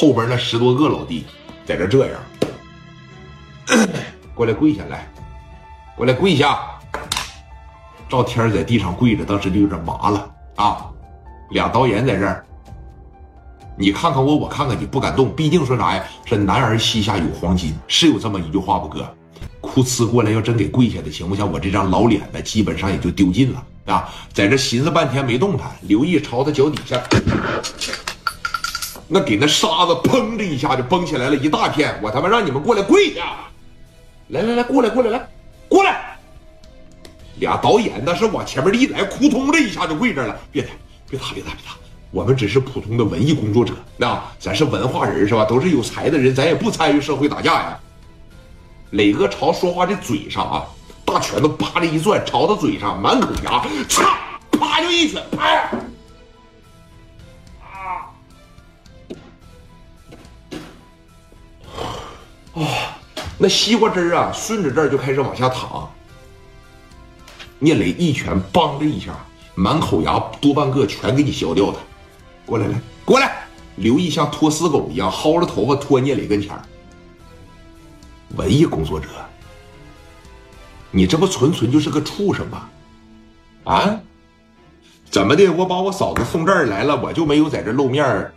后边那十多个老弟在这这样，过来跪下来，过来跪下。赵天在地上跪着，当时就有点麻了啊。俩导演在这儿，你看看我，我看看你，不敢动。毕竟说啥呀？是男儿膝下有黄金，是有这么一句话不哥？哭呲过来，要真给跪下的情况下，我这张老脸呢，基本上也就丢尽了啊！在这寻思半天没动弹，刘毅朝他脚底下，那给那沙子砰的一下就崩起来了一大片。我他妈让你们过来跪下！来来来，过来过来来，过来！俩导演那是往前面一来，扑通的一下就跪这了。别打，别打，别打，别打！我们只是普通的文艺工作者，那咱是文化人是吧？都是有才的人，咱也不参与社会打架呀。磊哥朝说话的嘴上啊，大拳头啪的一攥，朝他嘴上满口牙，嚓，啪就一拳，啪！啊！那西瓜汁啊，顺着这儿就开始往下淌。聂磊一拳，梆的一下，满口牙多半个全给你削掉了。过来，来，过来！刘毅像拖死狗一样薅着头发拖聂磊跟前。文艺工作者，你这不纯纯就是个畜生吗？啊？怎么的？我把我嫂子送这儿来了，我就没有在这露面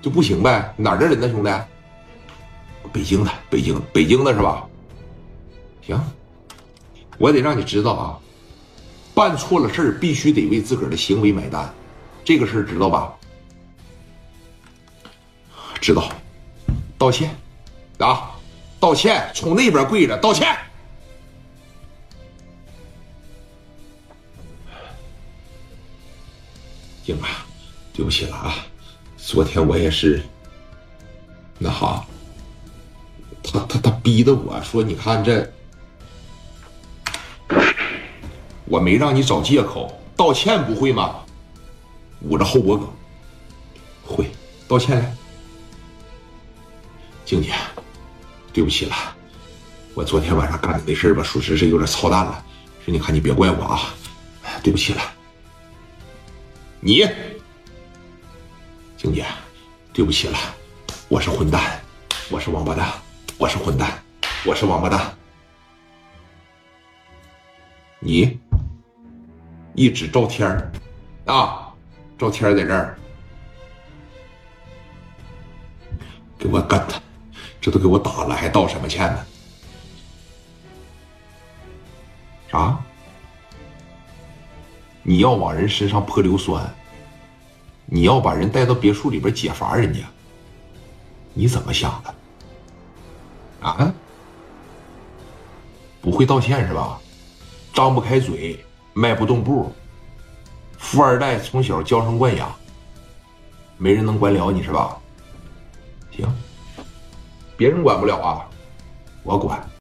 就不行呗？哪儿的人呢，兄弟？北京的，北京，北京的是吧？行，我得让你知道啊，办错了事必须得为自个儿的行为买单，这个事儿知道吧？知道，道歉，啊。道歉，从那边跪着道歉。英啊，对不起了啊，昨天我也是，那好，他他他逼的我说，你看这，我没让你找借口，道歉不会吗？捂着后脖梗，会道歉来，静姐。对不起了，我昨天晚上干的那事儿吧，属实是有点操蛋了。说你看，你别怪我啊，对不起了。你，静姐，对不起了，我是混蛋，我是王八蛋，我是混蛋，我是王八蛋。你，一指赵天儿，啊，赵天儿在这儿，给我干他！这都给我打了，还道什么歉呢？啥？你要往人身上泼硫酸？你要把人带到别墅里边解乏人家？你怎么想的？啊？不会道歉是吧？张不开嘴，迈不动步。富二代从小娇生惯养，没人能管了你是吧？行。别人管不了啊，我管。